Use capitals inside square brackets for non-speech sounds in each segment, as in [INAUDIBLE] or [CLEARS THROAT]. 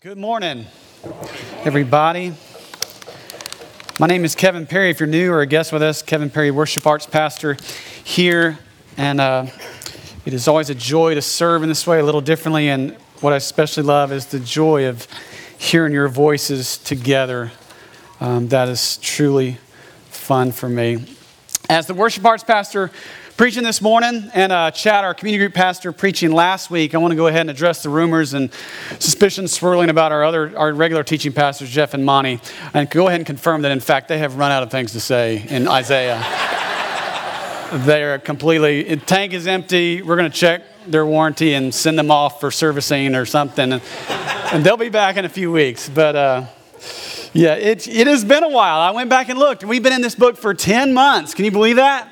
Good morning, everybody. My name is Kevin Perry. If you're new or a guest with us, Kevin Perry, worship arts pastor here. And uh, it is always a joy to serve in this way a little differently. And what I especially love is the joy of hearing your voices together. Um, that is truly fun for me. As the worship arts pastor, preaching this morning, and uh, Chad, our community group pastor, preaching last week. I want to go ahead and address the rumors and suspicions swirling about our other, our regular teaching pastors, Jeff and Monty, and go ahead and confirm that in fact they have run out of things to say in Isaiah. [LAUGHS] They're completely, the tank is empty. We're going to check their warranty and send them off for servicing or something, and, and they'll be back in a few weeks. But uh, yeah, it, it has been a while. I went back and looked, we've been in this book for 10 months. Can you believe that?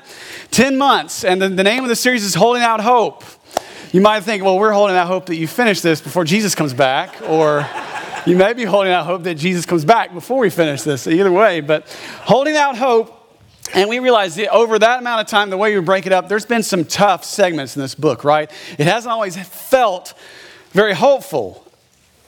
10 months. And the, the name of the series is Holding Out Hope. You might think, well, we're holding out hope that you finish this before Jesus comes back, or you may be holding out hope that Jesus comes back before we finish this. Either way, but holding out hope. And we realize that over that amount of time, the way we break it up, there's been some tough segments in this book, right? It hasn't always felt very hopeful.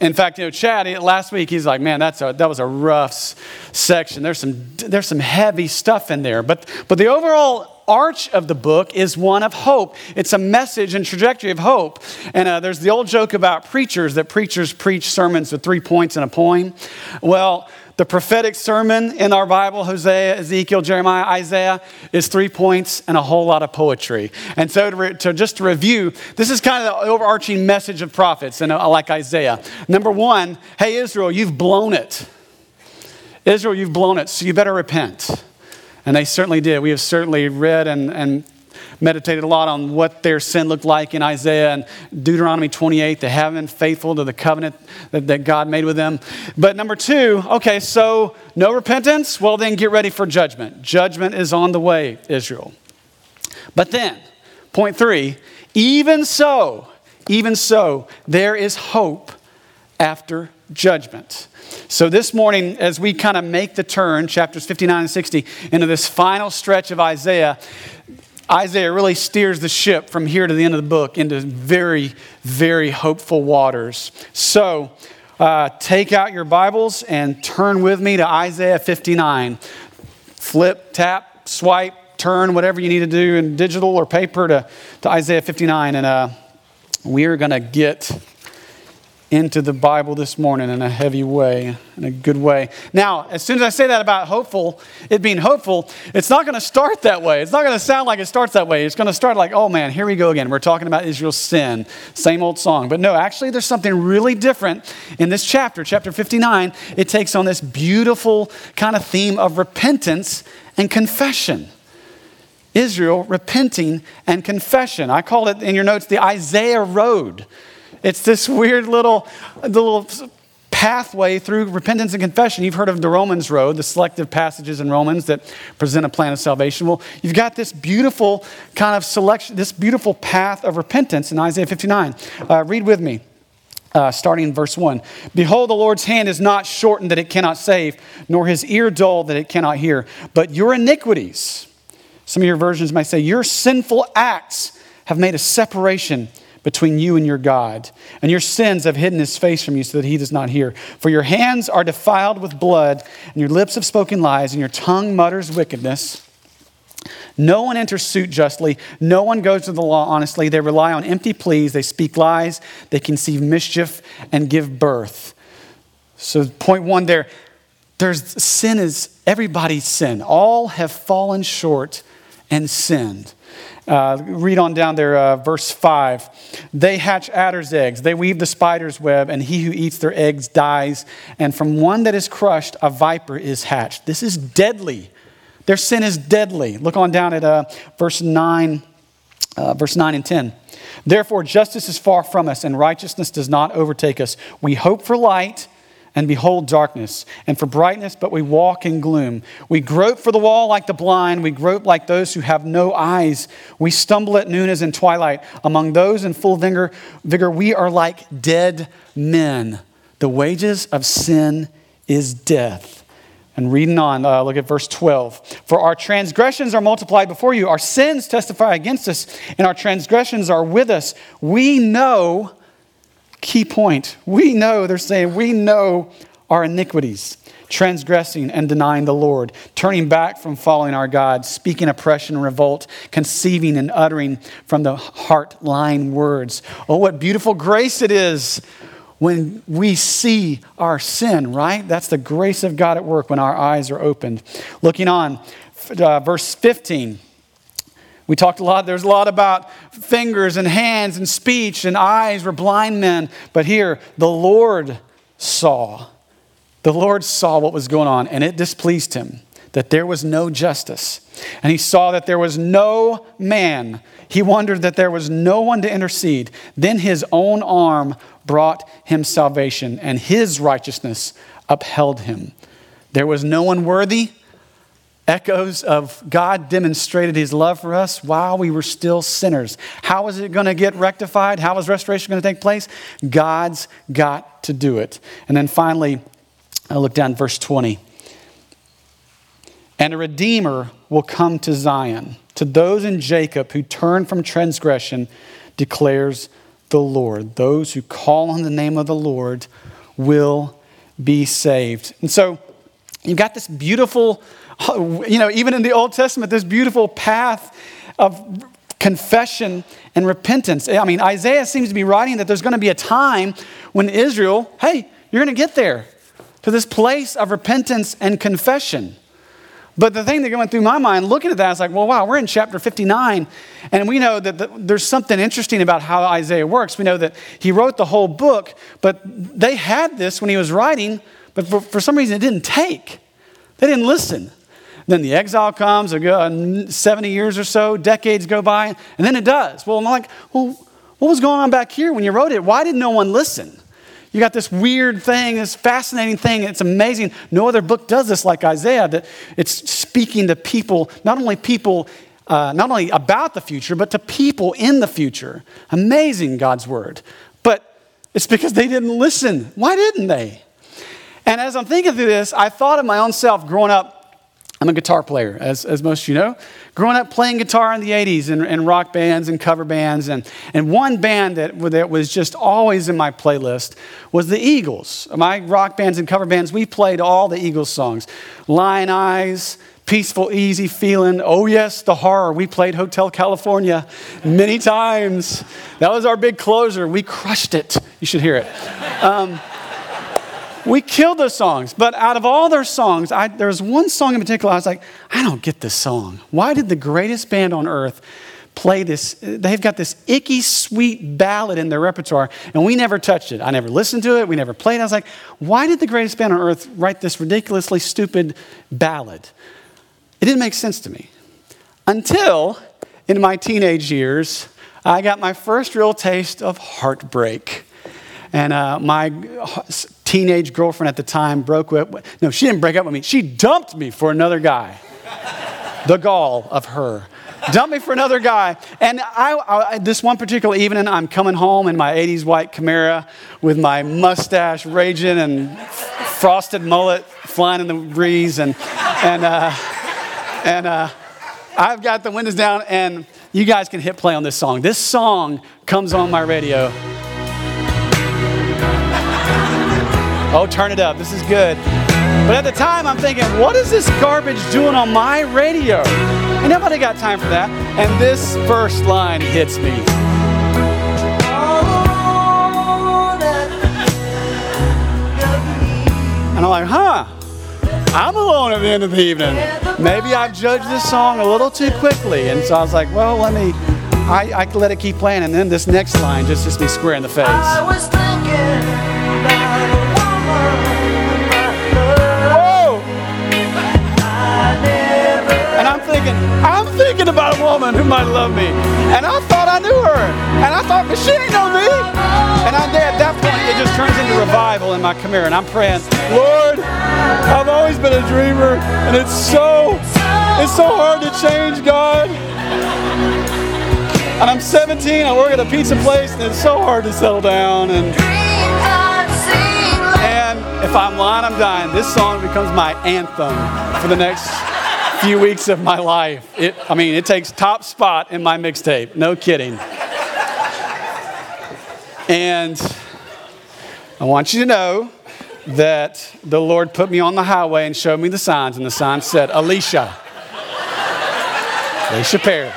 In fact, you know, Chad last week he's like, "Man, that's a, that was a rough section. There's some there's some heavy stuff in there." But but the overall arch of the book is one of hope. It's a message and trajectory of hope. And uh, there's the old joke about preachers that preachers preach sermons with three points and a poem. Well, the prophetic sermon in our Bible, Hosea, Ezekiel, Jeremiah, Isaiah, is three points and a whole lot of poetry. And so, to, re- to just to review, this is kind of the overarching message of prophets, and uh, like Isaiah. Number one, hey, Israel, you've blown it. Israel, you've blown it, so you better repent. And they certainly did. We have certainly read and, and meditated a lot on what their sin looked like in Isaiah and Deuteronomy 28. They haven't been faithful to the covenant that, that God made with them. But number two, okay, so no repentance? Well, then get ready for judgment. Judgment is on the way, Israel. But then, point three, even so, even so, there is hope after judgment. So, this morning, as we kind of make the turn, chapters 59 and 60, into this final stretch of Isaiah, Isaiah really steers the ship from here to the end of the book into very, very hopeful waters. So, uh, take out your Bibles and turn with me to Isaiah 59. Flip, tap, swipe, turn, whatever you need to do in digital or paper to, to Isaiah 59. And uh, we are going to get into the Bible this morning in a heavy way, in a good way. Now, as soon as I say that about hopeful, it being hopeful, it's not going to start that way. It's not going to sound like it starts that way. It's going to start like, oh man, here we go again. We're talking about Israel's sin. Same old song. But no, actually, there's something really different in this chapter, chapter 59. It takes on this beautiful kind of theme of repentance and confession. Israel repenting and confession. I call it in your notes the Isaiah Road. It's this weird little, little pathway through repentance and confession. You've heard of the Romans Road, the selective passages in Romans that present a plan of salvation. Well, you've got this beautiful kind of selection, this beautiful path of repentance in Isaiah 59. Uh, read with me. Uh, starting in verse 1 Behold, the Lord's hand is not shortened that it cannot save, nor his ear dull that it cannot hear. But your iniquities, some of your versions might say, your sinful acts have made a separation between you and your God. And your sins have hidden his face from you so that he does not hear. For your hands are defiled with blood, and your lips have spoken lies, and your tongue mutters wickedness. No one enters suit justly. No one goes to the law honestly. They rely on empty pleas. They speak lies. They conceive mischief and give birth. So, point one there there's sin is everybody's sin. All have fallen short and sinned. Uh, read on down there, uh, verse 5. They hatch adder's eggs, they weave the spider's web, and he who eats their eggs dies. And from one that is crushed, a viper is hatched. This is deadly. Their sin is deadly. Look on down at uh, verse 9, uh, verse 9 and 10. Therefore, justice is far from us, and righteousness does not overtake us. We hope for light and behold darkness, and for brightness, but we walk in gloom. We grope for the wall like the blind, we grope like those who have no eyes. We stumble at noon as in twilight. Among those in full vigor, vigor we are like dead men. The wages of sin is death. And reading on, uh, look at verse 12. For our transgressions are multiplied before you, our sins testify against us, and our transgressions are with us. We know Key point. We know, they're saying, we know our iniquities, transgressing and denying the Lord, turning back from following our God, speaking oppression and revolt, conceiving and uttering from the heart lying words. Oh, what beautiful grace it is when we see our sin, right? That's the grace of God at work when our eyes are opened. Looking on, uh, verse 15. We talked a lot, there's a lot about fingers and hands and speech and eyes were blind men. But here, the Lord saw. The Lord saw what was going on and it displeased him that there was no justice. And he saw that there was no man. He wondered that there was no one to intercede. Then his own arm brought him salvation, and his righteousness upheld him. There was no one worthy. Echoes of God demonstrated his love for us while we were still sinners. How is it going to get rectified? How is restoration going to take place? God's got to do it. And then finally, I look down verse 20. And a redeemer will come to Zion, to those in Jacob who turn from transgression, declares the Lord. Those who call on the name of the Lord will be saved. And so you've got this beautiful, you know, even in the Old Testament, this beautiful path of confession and repentance. I mean, Isaiah seems to be writing that there's going to be a time when Israel, hey, you're going to get there to this place of repentance and confession. But the thing that went through my mind looking at that is like, well, wow, we're in chapter 59, and we know that the, there's something interesting about how Isaiah works. We know that he wrote the whole book, but they had this when he was writing, but for, for some reason it didn't take. They didn't listen. Then the exile comes, 70 years or so, decades go by, and then it does. Well, I'm like, well, what was going on back here when you wrote it? Why did no one listen? You got this weird thing, this fascinating thing. It's amazing. No other book does this like Isaiah, that it's speaking to people, not only people, uh, not only about the future, but to people in the future. Amazing, God's word. But it's because they didn't listen. Why didn't they? And as I'm thinking through this, I thought of my own self growing up I'm a guitar player, as, as most of you know. Growing up playing guitar in the 80s and, in rock bands and cover bands. And, and one band that, that was just always in my playlist was the Eagles. My rock bands and cover bands, we played all the Eagles songs Lyin' Eyes, Peaceful, Easy Feeling. Oh, yes, the horror. We played Hotel California many times. That was our big closer. We crushed it. You should hear it. Um, we killed those songs. But out of all their songs, I, there was one song in particular I was like, I don't get this song. Why did the greatest band on earth play this? They've got this icky, sweet ballad in their repertoire, and we never touched it. I never listened to it. We never played it. I was like, why did the greatest band on earth write this ridiculously stupid ballad? It didn't make sense to me. Until in my teenage years, I got my first real taste of heartbreak. And uh, my teenage girlfriend at the time broke up. No, she didn't break up with me. She dumped me for another guy. the gall of her. Dumped me for another guy. And I, I, this one particular evening, I'm coming home in my 80s white Camaro with my mustache raging and frosted mullet flying in the breeze. And, and, uh, and uh, I've got the windows down, and you guys can hit play on this song. This song comes on my radio. Oh, turn it up. This is good. But at the time, I'm thinking, what is this garbage doing on my radio? And nobody got time for that. And this first line hits me. And I'm like, huh, I'm alone at the end of the evening. Maybe I've judged this song a little too quickly. And so I was like, well, let me, I, I let it keep playing. And then this next line just hits me square in the face. Thinking about a woman who might love me. And I thought I knew her. And I thought, but she ain't know me. And I, at that point, it just turns into revival in my Camaro. And I'm praying, Lord, I've always been a dreamer. And it's so, it's so hard to change, God. And I'm 17, I work at a pizza place, and it's so hard to settle down. And, and if I'm lying, I'm dying. This song becomes my anthem for the next few weeks of my life. It, I mean, it takes top spot in my mixtape. No kidding. And I want you to know that the Lord put me on the highway and showed me the signs, and the sign said, Alicia. Alicia Perry.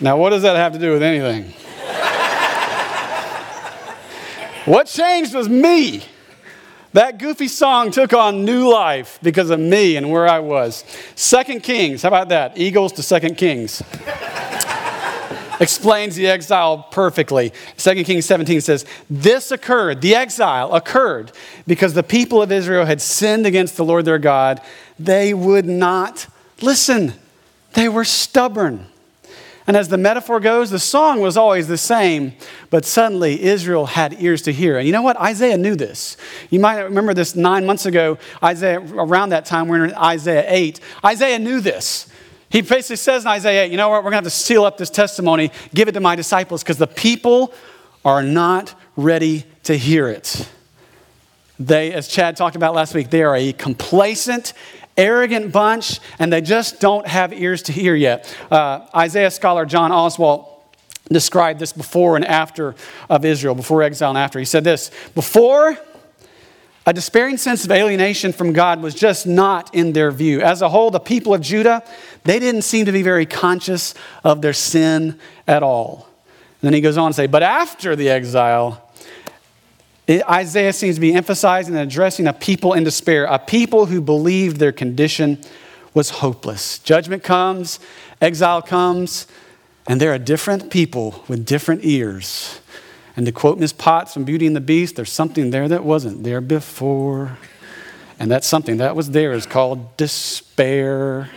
Now, what does that have to do with anything? What changed was me. That goofy song took on new life because of me and where I was. Second Kings, how about that? Eagles to Second Kings. Explains the exile perfectly. Second Kings 17 says, This occurred, the exile occurred because the people of Israel had sinned against the Lord their God. They would not listen, they were stubborn. And as the metaphor goes, the song was always the same, but suddenly Israel had ears to hear. And you know what? Isaiah knew this. You might remember this nine months ago, Isaiah, around that time, we're in Isaiah 8. Isaiah knew this. He basically says in Isaiah 8, you know what? We're going to have to seal up this testimony, give it to my disciples, because the people are not ready to hear it. They, as Chad talked about last week, they are a complacent arrogant bunch, and they just don't have ears to hear yet. Uh, Isaiah scholar John Oswalt described this before and after of Israel, before exile and after. He said this Before, a despairing sense of alienation from God was just not in their view. As a whole, the people of Judah, they didn't seem to be very conscious of their sin at all. And then he goes on to say, But after the exile, Isaiah seems to be emphasizing and addressing a people in despair, a people who believed their condition was hopeless. Judgment comes, exile comes, and there are different people with different ears. And to quote Miss Potts from Beauty and the Beast, there's something there that wasn't there before. And that something that was there is called despair.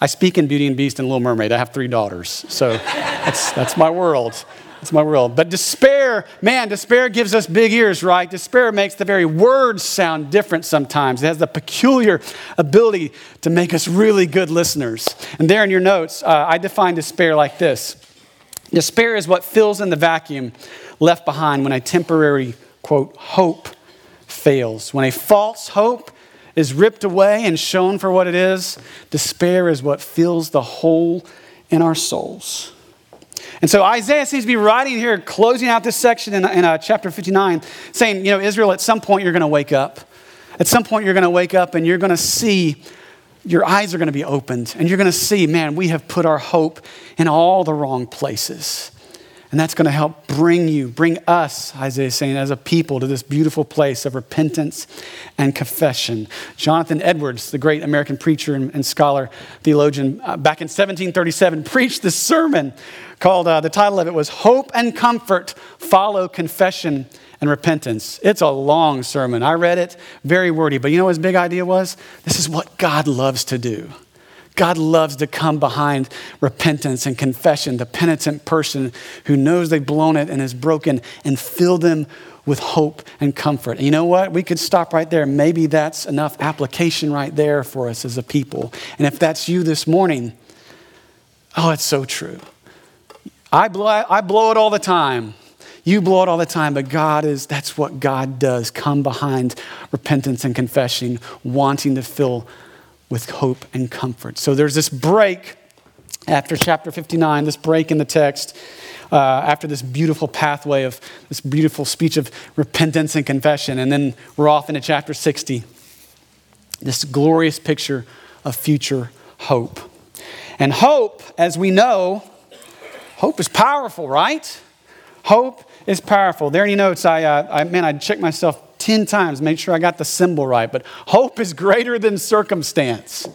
I speak in Beauty and Beast and Little Mermaid. I have three daughters, so that's, that's my world. That's my world. But despair, man, despair gives us big ears, right? Despair makes the very words sound different sometimes. It has the peculiar ability to make us really good listeners. And there in your notes, uh, I define despair like this Despair is what fills in the vacuum left behind when a temporary, quote, hope fails. When a false hope is ripped away and shown for what it is, despair is what fills the hole in our souls. And so Isaiah seems to be writing here, closing out this section in, in uh, chapter 59, saying, you know, Israel, at some point you're going to wake up. At some point you're going to wake up and you're going to see, your eyes are going to be opened, and you're going to see, man, we have put our hope in all the wrong places. And that's going to help bring you, bring us, Isaiah is saying, as a people to this beautiful place of repentance and confession. Jonathan Edwards, the great American preacher and, and scholar, theologian, uh, back in 1737, [LAUGHS] preached this sermon called, uh, the title of it was Hope and Comfort Follow Confession and Repentance. It's a long sermon. I read it, very wordy, but you know what his big idea was? This is what God loves to do. God loves to come behind repentance and confession, the penitent person who knows they've blown it and is broken, and fill them with hope and comfort. And you know what? We could stop right there. Maybe that's enough application right there for us as a people. And if that's you this morning, oh, it's so true. I blow, I blow it all the time. You blow it all the time, but God is, that's what God does. Come behind repentance and confession, wanting to fill with hope and comfort. So there's this break after chapter 59, this break in the text, uh, after this beautiful pathway of this beautiful speech of repentance and confession. And then we're off into chapter 60, this glorious picture of future hope. And hope, as we know, hope is powerful, right? Hope is powerful. There in your notes, I, uh, I man, I checked myself 10 times, make sure I got the symbol right. But hope is greater than circumstance.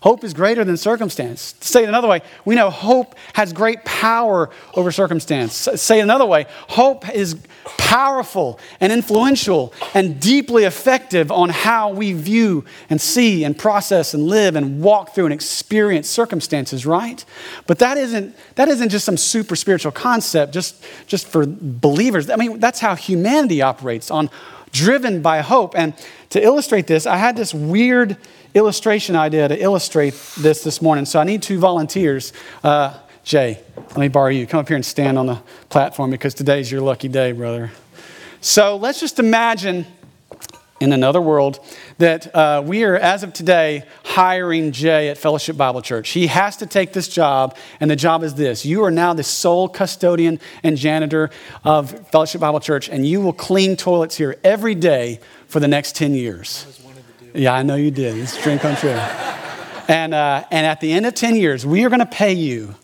Hope is greater than circumstance. To say it another way, we know hope has great power over circumstance. Say it another way, hope is powerful and influential and deeply effective on how we view and see and process and live and walk through and experience circumstances, right? But that isn't, that isn't just some super spiritual concept just, just for believers. I mean, that's how humanity operates on driven by hope. And to illustrate this, I had this weird illustration idea to illustrate this this morning. So I need two volunteers. Uh, Jay, let me borrow you. Come up here and stand on the platform because today's your lucky day, brother. So let's just imagine in another world that uh, we are, as of today, hiring Jay at Fellowship Bible Church. He has to take this job, and the job is this you are now the sole custodian and janitor of Fellowship Bible Church, and you will clean toilets here every day for the next 10 years. Yeah, I know you did. It's a dream come true. [LAUGHS] and, uh, and at the end of 10 years, we are going to pay you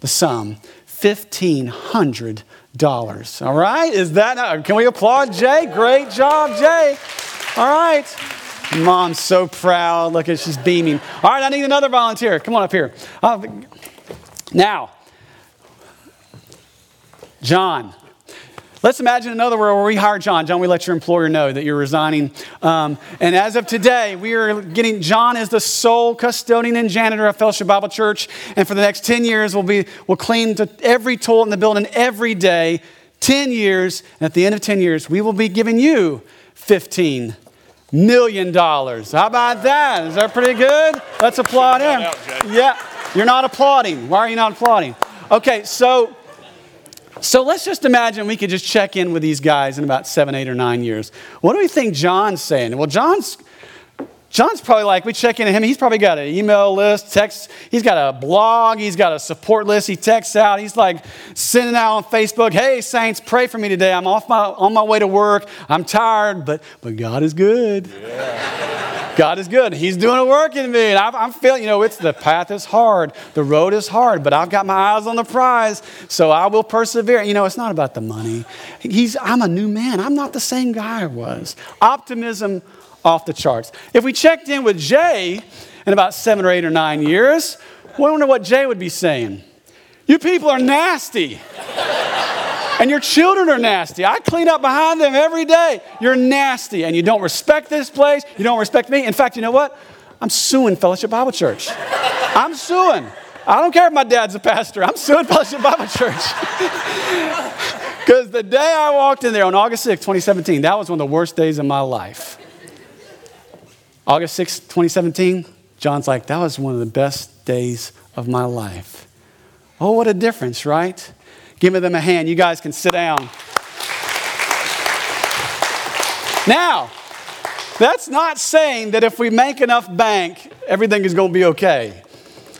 the sum $1,500. All right? Is that, not, can we applaud Jay? Great job, Jay. All right. Mom's so proud. Look at she's beaming. All right, I need another volunteer. Come on up here. Uh, now, John. Let's imagine another world where we hire John. John, we let your employer know that you're resigning. Um, and as of today, we are getting John as the sole custodian and janitor of Fellowship Bible Church. And for the next 10 years, we'll, be, we'll clean to every toilet in the building every day. 10 years. And at the end of 10 years, we will be giving you 15 million dollars. How about that? Is that pretty good? Let's applaud him. Yeah, you're not applauding. Why are you not applauding? Okay, so so let's just imagine we could just check in with these guys in about seven, eight, or nine years. What do we think John's saying? Well, John's John's probably like, we check in on him. He's probably got an email list, text. He's got a blog. He's got a support list. He texts out. He's like sending out on Facebook, hey, saints, pray for me today. I'm off my, on my way to work. I'm tired, but, but God is good. Yeah. God is good. He's doing a work in me. And I'm, I'm feeling, you know, it's the path is hard. The road is hard, but I've got my eyes on the prize, so I will persevere. You know, it's not about the money. He's, I'm a new man. I'm not the same guy I was. Optimism off the charts. If we checked in with Jay in about seven or eight or nine years, I wonder what Jay would be saying. You people are nasty. and your children are nasty. I clean up behind them every day. You're nasty. And you don't respect this place. You don't respect me. In fact, you know what? I'm suing Fellowship Bible Church. I'm suing. I don't care if my dad's a pastor. I'm suing Fellowship Bible Church. [LAUGHS] Because the day I walked in there on August 6, 2017, that was one of the worst days of my life. August 6, 2017, John's like, that was one of the best days of my life. Oh, what a difference, right? Give them a hand. You guys can sit down. Now, that's not saying that if we make enough bank, everything is going to be okay.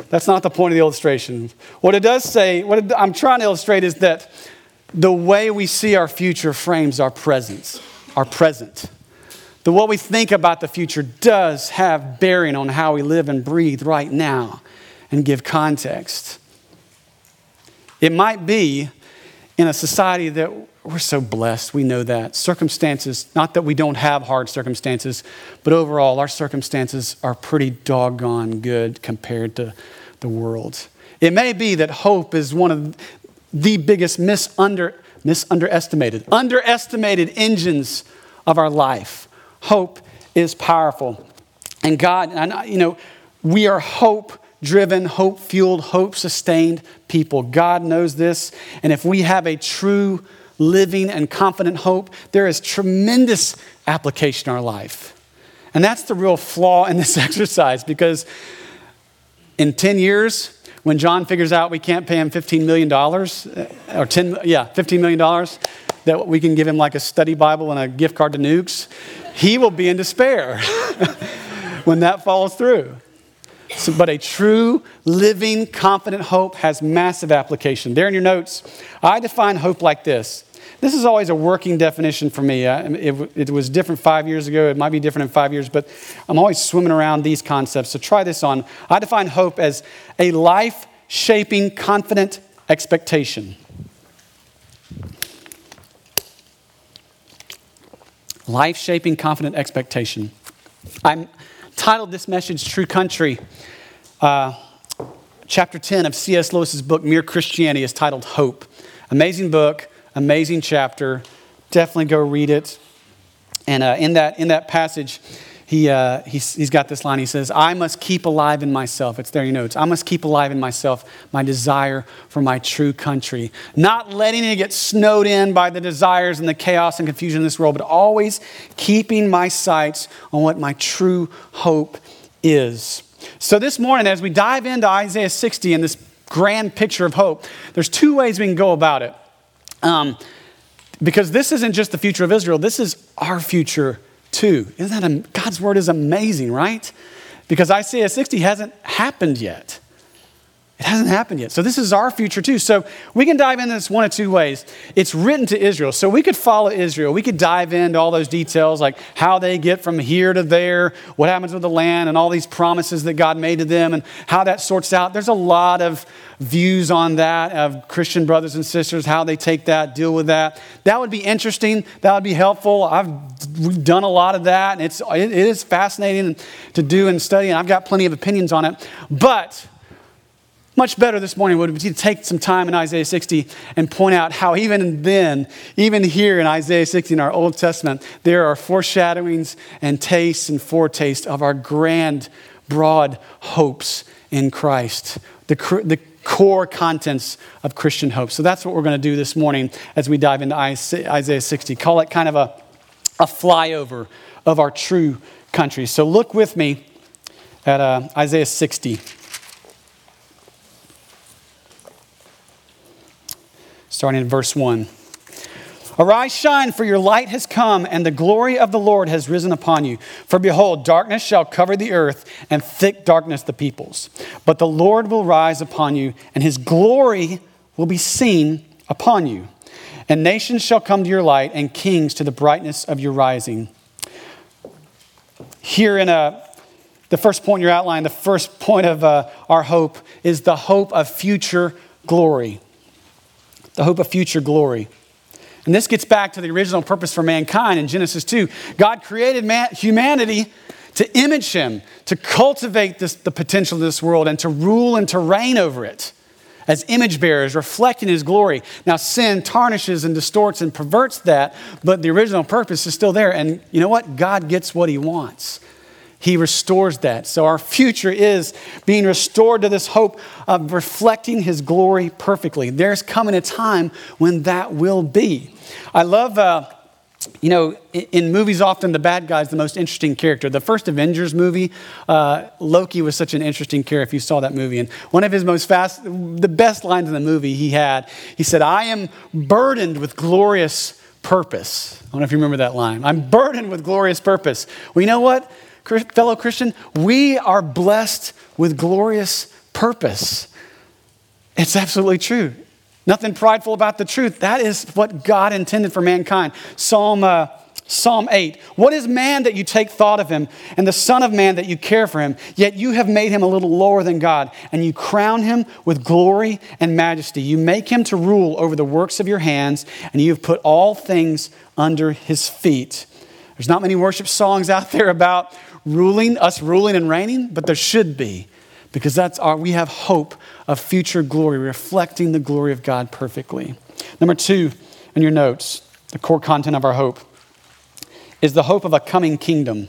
That's not the point of the illustration. What it does say, what I'm trying to illustrate is that the way we see our future frames our presence, our present that what we think about the future does have bearing on how we live and breathe right now and give context. It might be in a society that we're so blessed, we know that. Circumstances, not that we don't have hard circumstances, but overall, our circumstances are pretty doggone good compared to the world. It may be that hope is one of the biggest misunder, misunderestimated, underestimated engines of our life hope is powerful. And God, and you know, we are hope driven, hope fueled, hope sustained people. God knows this. And if we have a true, living, and confident hope, there is tremendous application in our life. And that's the real flaw in this [LAUGHS] exercise because in 10 years, when John figures out we can't pay him $15 million, uh, or 10, yeah, $15 million, that we can give him like a study Bible and a gift card to Nukes, he will be in despair [LAUGHS] when that falls through. So, but a true, living, confident hope has massive application. There in your notes, I define hope like this. This is always a working definition for me. It, it, was different five years ago. It might be different in five years, but I'm always swimming around these concepts. So try this on. I define hope as a life shaping, confident expectation. Life shaping, confident expectation. I'm titled this message True Country. Uh, chapter 10 of C.S. Lewis's book, Mere Christianity, is titled Hope. Amazing book, amazing chapter. Definitely go read it. And uh, in, that, in that passage, he, uh, he's, he's got this line. He says, I must keep alive in myself. It's there in your notes. I must keep alive in myself my desire for my true country. Not letting it get snowed in by the desires and the chaos and confusion in this world, but always keeping my sights on what my true hope is. So this morning, as we dive into Isaiah 60 and this grand picture of hope, there's two ways we can go about it. Um, because this isn't just the future of Israel, this is our future too. Isn't that God's word is amazing, right? because Isaiah 60 hasn't happened yet. It hasn't happened yet. So this is our future too. So we can dive into this one of two ways. It's written to Israel. So we could follow Israel. We could dive into all those details, like how they get from here to there, what happens with the land, and all these promises that God made to them, and how that sorts out. There's a lot of views on that of Christian brothers and sisters, how they take that, deal with that. That would be interesting. That would be helpful. I've done a lot of that, and it's, it is fascinating to do and study, and I've got plenty of opinions on it. But much better this morning would be to take some time in Isaiah 60 and point out how even then, even here in Isaiah 60 in our Old Testament, there are foreshadowings and tastes and foretastes of our grand, broad hopes in Christ, the, the core contents of Christian hope. So that's what we're going to do this morning as we dive into Isaiah 60. Call it kind of a, a flyover of our true country. So look with me at uh, Isaiah 60. Starting in verse 1. Arise, shine, for your light has come, and the glory of the Lord has risen upon you. For behold, darkness shall cover the earth, and thick darkness the peoples. But the Lord will rise upon you, and his glory will be seen upon you. And nations shall come to your light, and kings to the brightness of your rising. Here in a, uh, the first point in your outline, the first point of uh, our hope is the hope of future glory the hope of future glory. And this gets back to the original purpose for mankind in Genesis 2. God created man, humanity to image him, to cultivate this, the potential of this world, and to rule and to reign over it as image bearers, reflecting his glory. Now, sin tarnishes and distorts and perverts that, but the original purpose is still there. And you know what? God gets what he wants. He restores that. So our future is being restored to this hope of reflecting His glory perfectly. There's coming a time when that will be. I love. Uh, you know, in movies, often the bad guy is the most interesting character. The first Avengers movie, uh, Loki was such an interesting character if you saw that movie. And one of his most fast, the best lines in the movie he had, he said, I am burdened with glorious purpose. I don't know if you remember that line. I'm burdened with glorious purpose. Well, you know what? Fellow Christian, we are blessed with glorious purpose. It's absolutely true. Nothing prideful about the truth. That is what God intended for mankind. Psalm, uh, Psalm 8. What is man that you take thought of him, and the Son of Man that you care for him? Yet you have made him a little lower than God, and you crown him with glory and majesty. You make him to rule over the works of your hands, and you have put all things under his feet. There's not many worship songs out there about ruling, us ruling and reigning, but there should be because that's our, we have hope of future glory, reflecting the glory of God perfectly. Number two, in your notes, the core content of our hope is the hope of a coming kingdom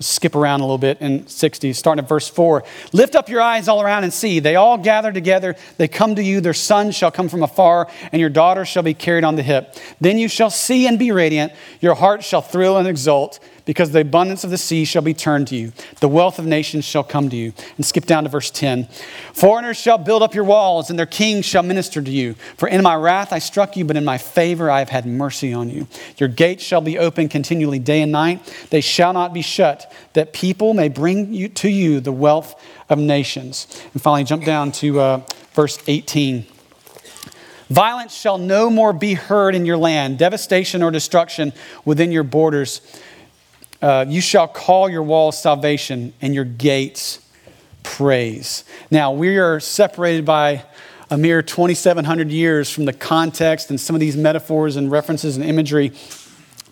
skip around a little bit in 60, starting at verse 4. Lift up your eyes all around and see. They all gather together. They come to you. Their sons shall come from afar, and your daughters shall be carried on the hip. Then you shall see and be radiant. Your heart shall thrill and exult because the abundance of the sea shall be turned to you. The wealth of nations shall come to you. And skip down to verse 10. Foreigners shall build up your walls, and their kings shall minister to you. For in my wrath I struck you, but in my favor I have had mercy on you. Your gates shall be open continually day and night. They shall not be shut, that people may bring you, to you the wealth of nations. And finally, jump down to uh, verse 18. Violence shall no more be heard in your land, devastation or destruction within your borders. Uh, you shall call your walls salvation and your gates praise. Now, we are separated by a mere 2,700 years from the context and some of these metaphors and references and imagery.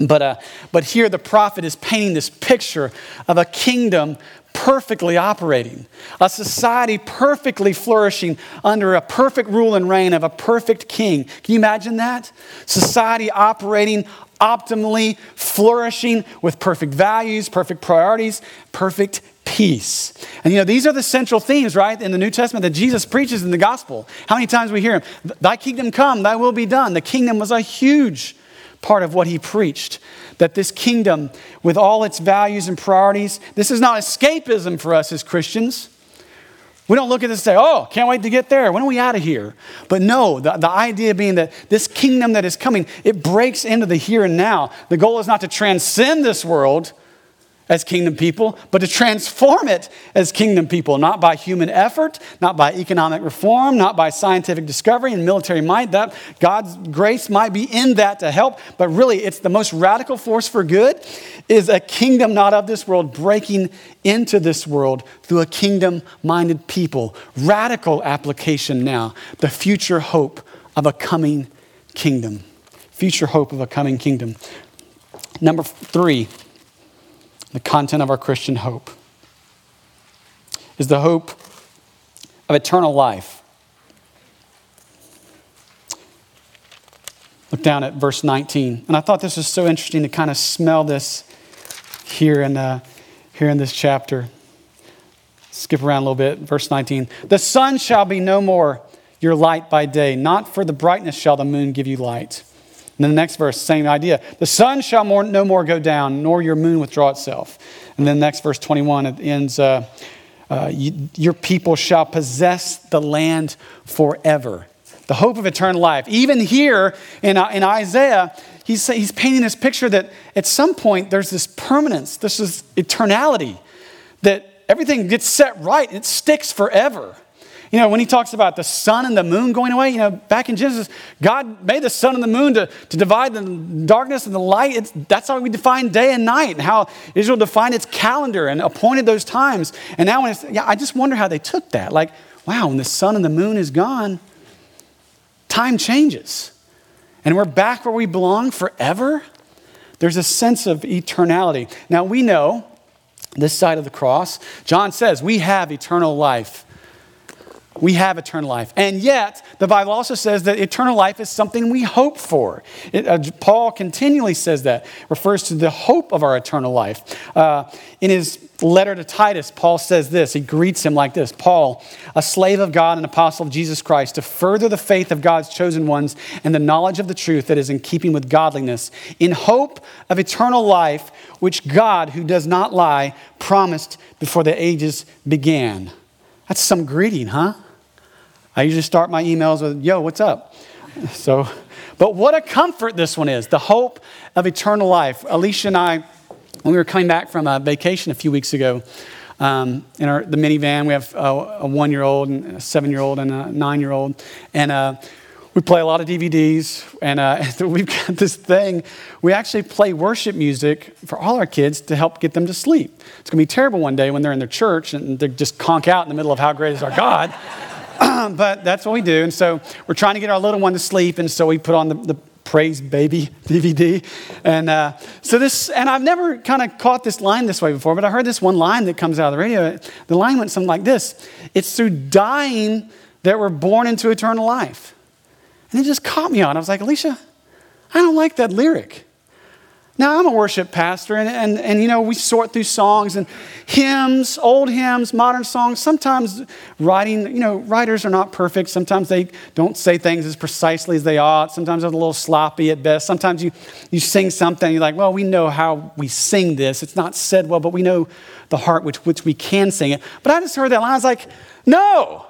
But, uh, but here the prophet is painting this picture of a kingdom perfectly operating, a society perfectly flourishing under a perfect rule and reign of a perfect king. Can you imagine that? Society operating optimally flourishing with perfect values, perfect priorities, perfect peace. And you know, these are the central themes, right, in the New Testament that Jesus preaches in the gospel. How many times we hear him, Thy kingdom come, thy will be done. The kingdom was a huge part of what he preached. That this kingdom, with all its values and priorities, this is not escapism for us as Christians. We don't look at this and say, oh, can't wait to get there. When are we out of here? But no, the, the idea being that this kingdom that is coming, it breaks into the here and now. The goal is not to transcend this world as kingdom people, but to transform it as kingdom people, not by human effort, not by economic reform, not by scientific discovery and military might. That God's grace might be in that to help, but really it's the most radical force for good is a kingdom not of this world breaking into this world through a kingdom-minded people. Radical application now, the future hope of a coming kingdom. Future hope of a coming kingdom. Number 3, the content of our Christian hope is the hope of eternal life. Look down at verse 19. And I thought this was so interesting to kind of smell this here in, uh, here in this chapter. Skip around a little bit. Verse 19. The sun shall be no more your light by day, not for the brightness shall the moon give you light. And then the next verse, same idea. The sun shall more, no more go down, nor your moon withdraw itself. And then next verse 21, it ends, uh, uh, you, Your people shall possess the land forever. The hope of eternal life. Even here in, uh, in Isaiah, he's, he's painting this picture that at some point there's this permanence, this is eternality, that everything gets set right and it sticks forever. You know, when he talks about the sun and the moon going away, you know, back in Genesis, God made the sun and the moon to, to divide the darkness and the light. It's, that's how we define day and night and how Israel defined its calendar and appointed those times. And now, when it's, yeah, I just wonder how they took that. Like, wow, when the sun and the moon is gone, time changes. And we're back where we belong forever. There's a sense of eternality. Now, we know this side of the cross, John says we have eternal life we have eternal life. And yet, the Bible also says that eternal life is something we hope for. It, uh, Paul continually says that, refers to the hope of our eternal life. Uh, in his letter to Titus, Paul says this. He greets him like this Paul, a slave of God and apostle of Jesus Christ, to further the faith of God's chosen ones and the knowledge of the truth that is in keeping with godliness, in hope of eternal life, which God, who does not lie, promised before the ages began. That's some greeting, huh? I usually start my emails with, yo, what's up? [LAUGHS] So, but what a comfort this one is the hope of eternal life. Alicia and I, when we were coming back from a vacation a few weeks ago, um, in our, the minivan, we have a, a one year old, and a seven year old, and a nine year old. And uh, we play a lot of DVDs, and uh, [LAUGHS] we've got this thing. We actually play worship music for all our kids to help get them to sleep. It's going to be terrible one day when they're in their church and they just conk out in the middle of how great is our God. [LAUGHS] [CLEARS THROAT] but that's what we do. And so we're trying to get our little one to sleep, and so we put on the, the Praise Baby [LAUGHS] DVD. And uh, so this, and I've never kind of caught this line this way before, but I heard this one line that comes out of the radio. The line went something like this It's through dying that we're born into eternal life. And it just caught me on. I was like, Alicia, I don't like that lyric. Now, I'm a worship pastor, and, and, and you know, we sort through songs and hymns, old hymns, modern songs. Sometimes writing, you know, writers are not perfect. Sometimes they don't say things as precisely as they ought. Sometimes they're a little sloppy at best. Sometimes you, you sing something, you're like, well, we know how we sing this. It's not said well, but we know the heart which which we can sing it. But I just heard that line, I was like, no,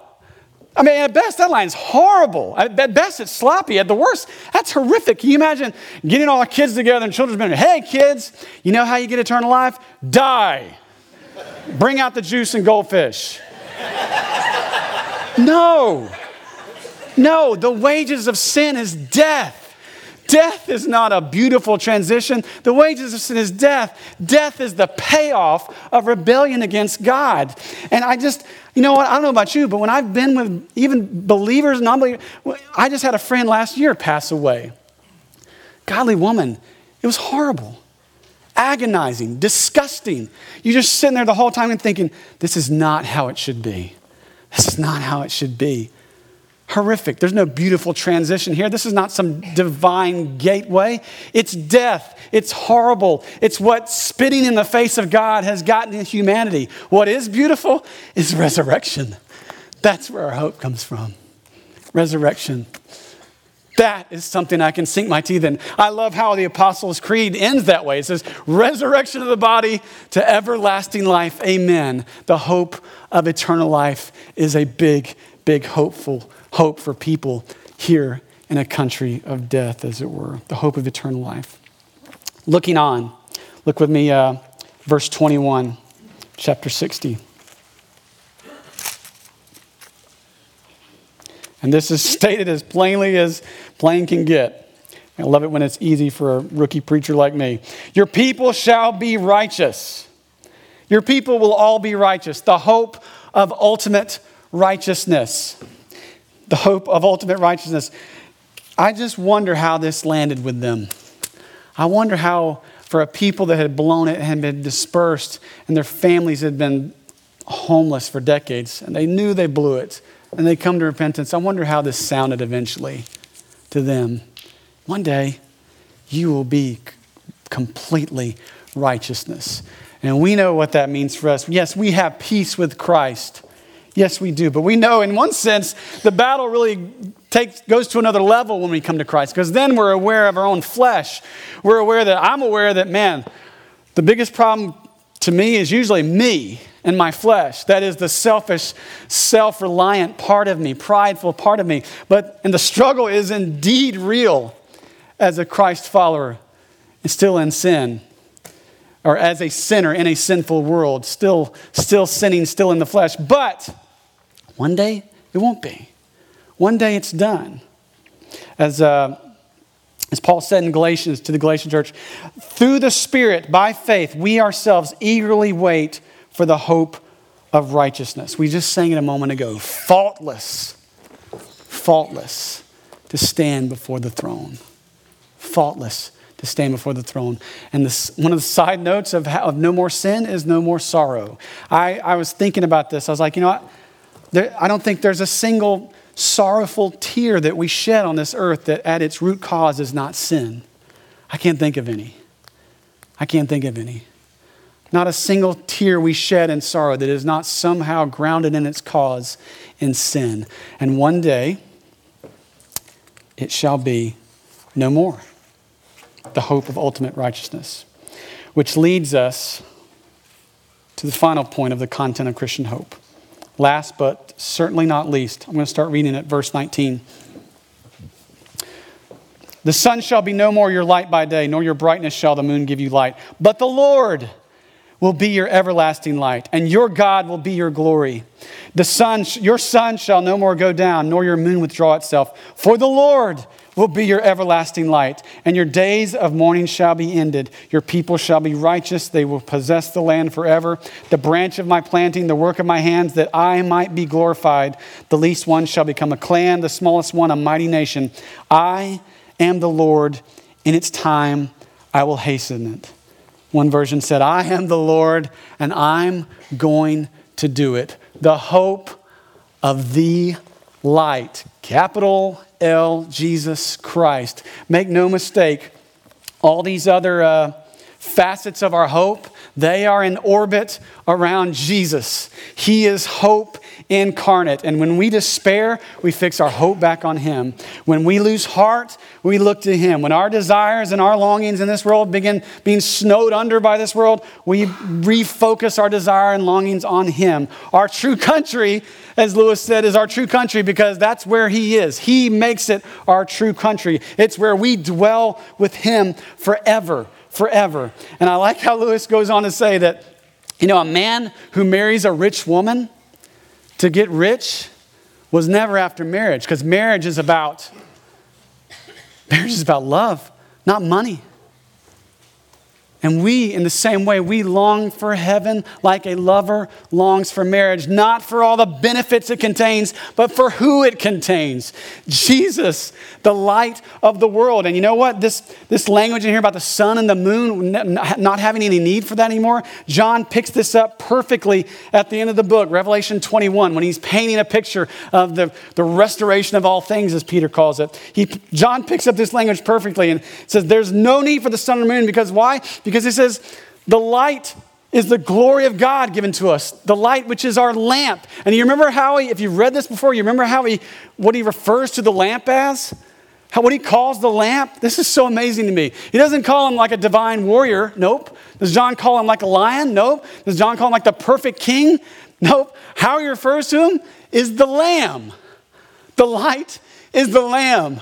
I mean, at best, that line's horrible. At best, it's sloppy. At the worst, that's horrific. Can you imagine getting all the kids together and children's ministry? Hey, kids, you know how you get eternal life? Die. Bring out the juice and goldfish. [LAUGHS] No. No, the wages of sin is death. Death is not a beautiful transition. The wages of sin is death. Death is the payoff of rebellion against God. And I just, you know what? I don't know about you, but when I've been with even believers and unbelievers, I just had a friend last year pass away. Godly woman. It was horrible, agonizing, disgusting. You're just sitting there the whole time and thinking, this is not how it should be. This is not how it should be horrific. There's no beautiful transition here. This is not some divine gateway. It's death. It's horrible. It's what spitting in the face of God has gotten in humanity. What is beautiful is resurrection. That's where our hope comes from. Resurrection. That is something I can sink my teeth in. I love how the Apostles' Creed ends that way. It says, Resurrection of the body to everlasting life. Amen. The hope of eternal life is a big, big, hopeful hope for people here in a country of death, as it were, the hope of eternal life. Looking on, look with me, uh, verse 21, chapter 60. And this is stated as plainly as plain can get. I love it when it's easy for a rookie preacher like me. Your people shall be righteous. Your people will all be righteous. The hope of ultimate righteousness. The hope of ultimate righteousness. I just wonder how this landed with them. I wonder how, for a people that had blown it and been dispersed, and their families had been homeless for decades, and they knew they blew it, and they come to repentance, I wonder how this sounded eventually to them. One day, you will be completely righteousness. And we know what that means for us. Yes, we have peace with Christ. Yes, we do. But we know, in one sense, the battle really takes, goes to another level when we come to Christ, because then we're aware of our own flesh. We're aware that I'm aware that, man, the biggest problem to me is usually me and my flesh. That is the selfish, self reliant part of me, prideful part of me. But, and the struggle is indeed real as a Christ follower, still in sin, or as a sinner in a sinful world, still, still sinning, still in the flesh. But one day it won't be. One day it's done. As, uh, as Paul said in Galatians to the Galatian church, through the Spirit, by faith, we ourselves eagerly wait for the hope of righteousness. We just sang it a moment ago. Faultless, faultless to stand before the throne faultless to stand before the throne. And this, one of the side notes of, how, of no more sin is no more sorrow. I, I was thinking about this. I was like, you know what? There, I don't think there's a single sorrowful tear that we shed on this earth that at its root cause is not sin. I can't think of any. I can't think of any. Not a single tear we shed in sorrow that is not somehow grounded in its cause in sin. And one day, it shall be no more the hope of ultimate righteousness. Which leads us to the final point of the content of Christian hope. Last but certainly not least, I'm going to start reading at verse 19. The sun shall be no more your light by day, nor your brightness shall the moon give you light. But the Lord will be your everlasting light, and your God will be your glory. The sun, your sun shall no more go down, nor your moon withdraw itself. For the Lord will be your everlasting light, and your days of mourning shall be ended. Your people shall be righteous, they will possess the land forever. The branch of my planting, the work of my hands, that I might be glorified. The least one shall become a clan, the smallest one a mighty nation. I am the Lord, in its time I will hasten it. One version said, I am the Lord, and I'm going to do it. The hope of the light, capital L, Jesus Christ. Make no mistake, all these other uh, facets of our hope, they are in orbit around Jesus. He is hope incarnate. And when we despair, we fix our hope back on Him. When we lose heart, we look to Him. When our desires and our longings in this world begin being snowed under by this world, we refocus our desire and longings on Him. Our true country, as Lewis said, is our true country because that's where He is. He makes it our true country. It's where we dwell with Him forever forever. And I like how Lewis goes on to say that, you know, a man who marries a rich woman to get rich was never after marriage because marriage is about marriage is about love, not money. And we, in the same way, we long for heaven like a lover longs for marriage, not for all the benefits it contains, but for who it contains Jesus, the light of the world. And you know what? This, this language in here about the sun and the moon not having any need for that anymore, John picks this up perfectly at the end of the book, Revelation 21, when he's painting a picture of the, the restoration of all things, as Peter calls it. He, John picks up this language perfectly and says, There's no need for the sun and moon because why? Because he says, the light is the glory of God given to us, the light which is our lamp. And you remember how he, if you've read this before, you remember how he, what he refers to the lamp as? How, what he calls the lamp? This is so amazing to me. He doesn't call him like a divine warrior. Nope. Does John call him like a lion? Nope. Does John call him like the perfect king? [LAUGHS] Nope. How he refers to him is the lamb. The light is the lamb.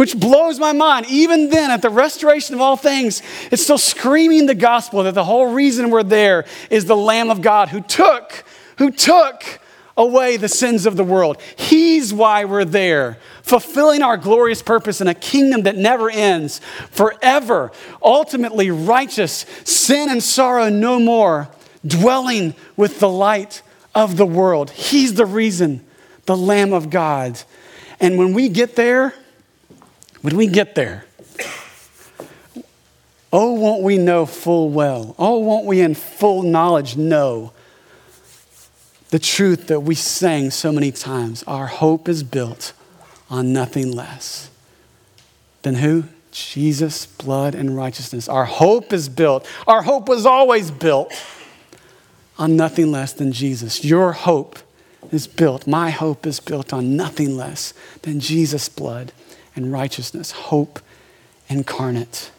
Which blows my mind. Even then, at the restoration of all things, it's still screaming the gospel that the whole reason we're there is the Lamb of God who took, who took away the sins of the world. He's why we're there, fulfilling our glorious purpose in a kingdom that never ends, forever, ultimately righteous, sin and sorrow no more, dwelling with the light of the world. He's the reason, the Lamb of God. And when we get there, when we get there, oh, won't we know full well? Oh, won't we in full knowledge know the truth that we sang so many times? Our hope is built on nothing less than who? Jesus' blood and righteousness. Our hope is built. Our hope was always built on nothing less than Jesus. Your hope is built, my hope is built on nothing less than Jesus' blood and righteousness, hope incarnate.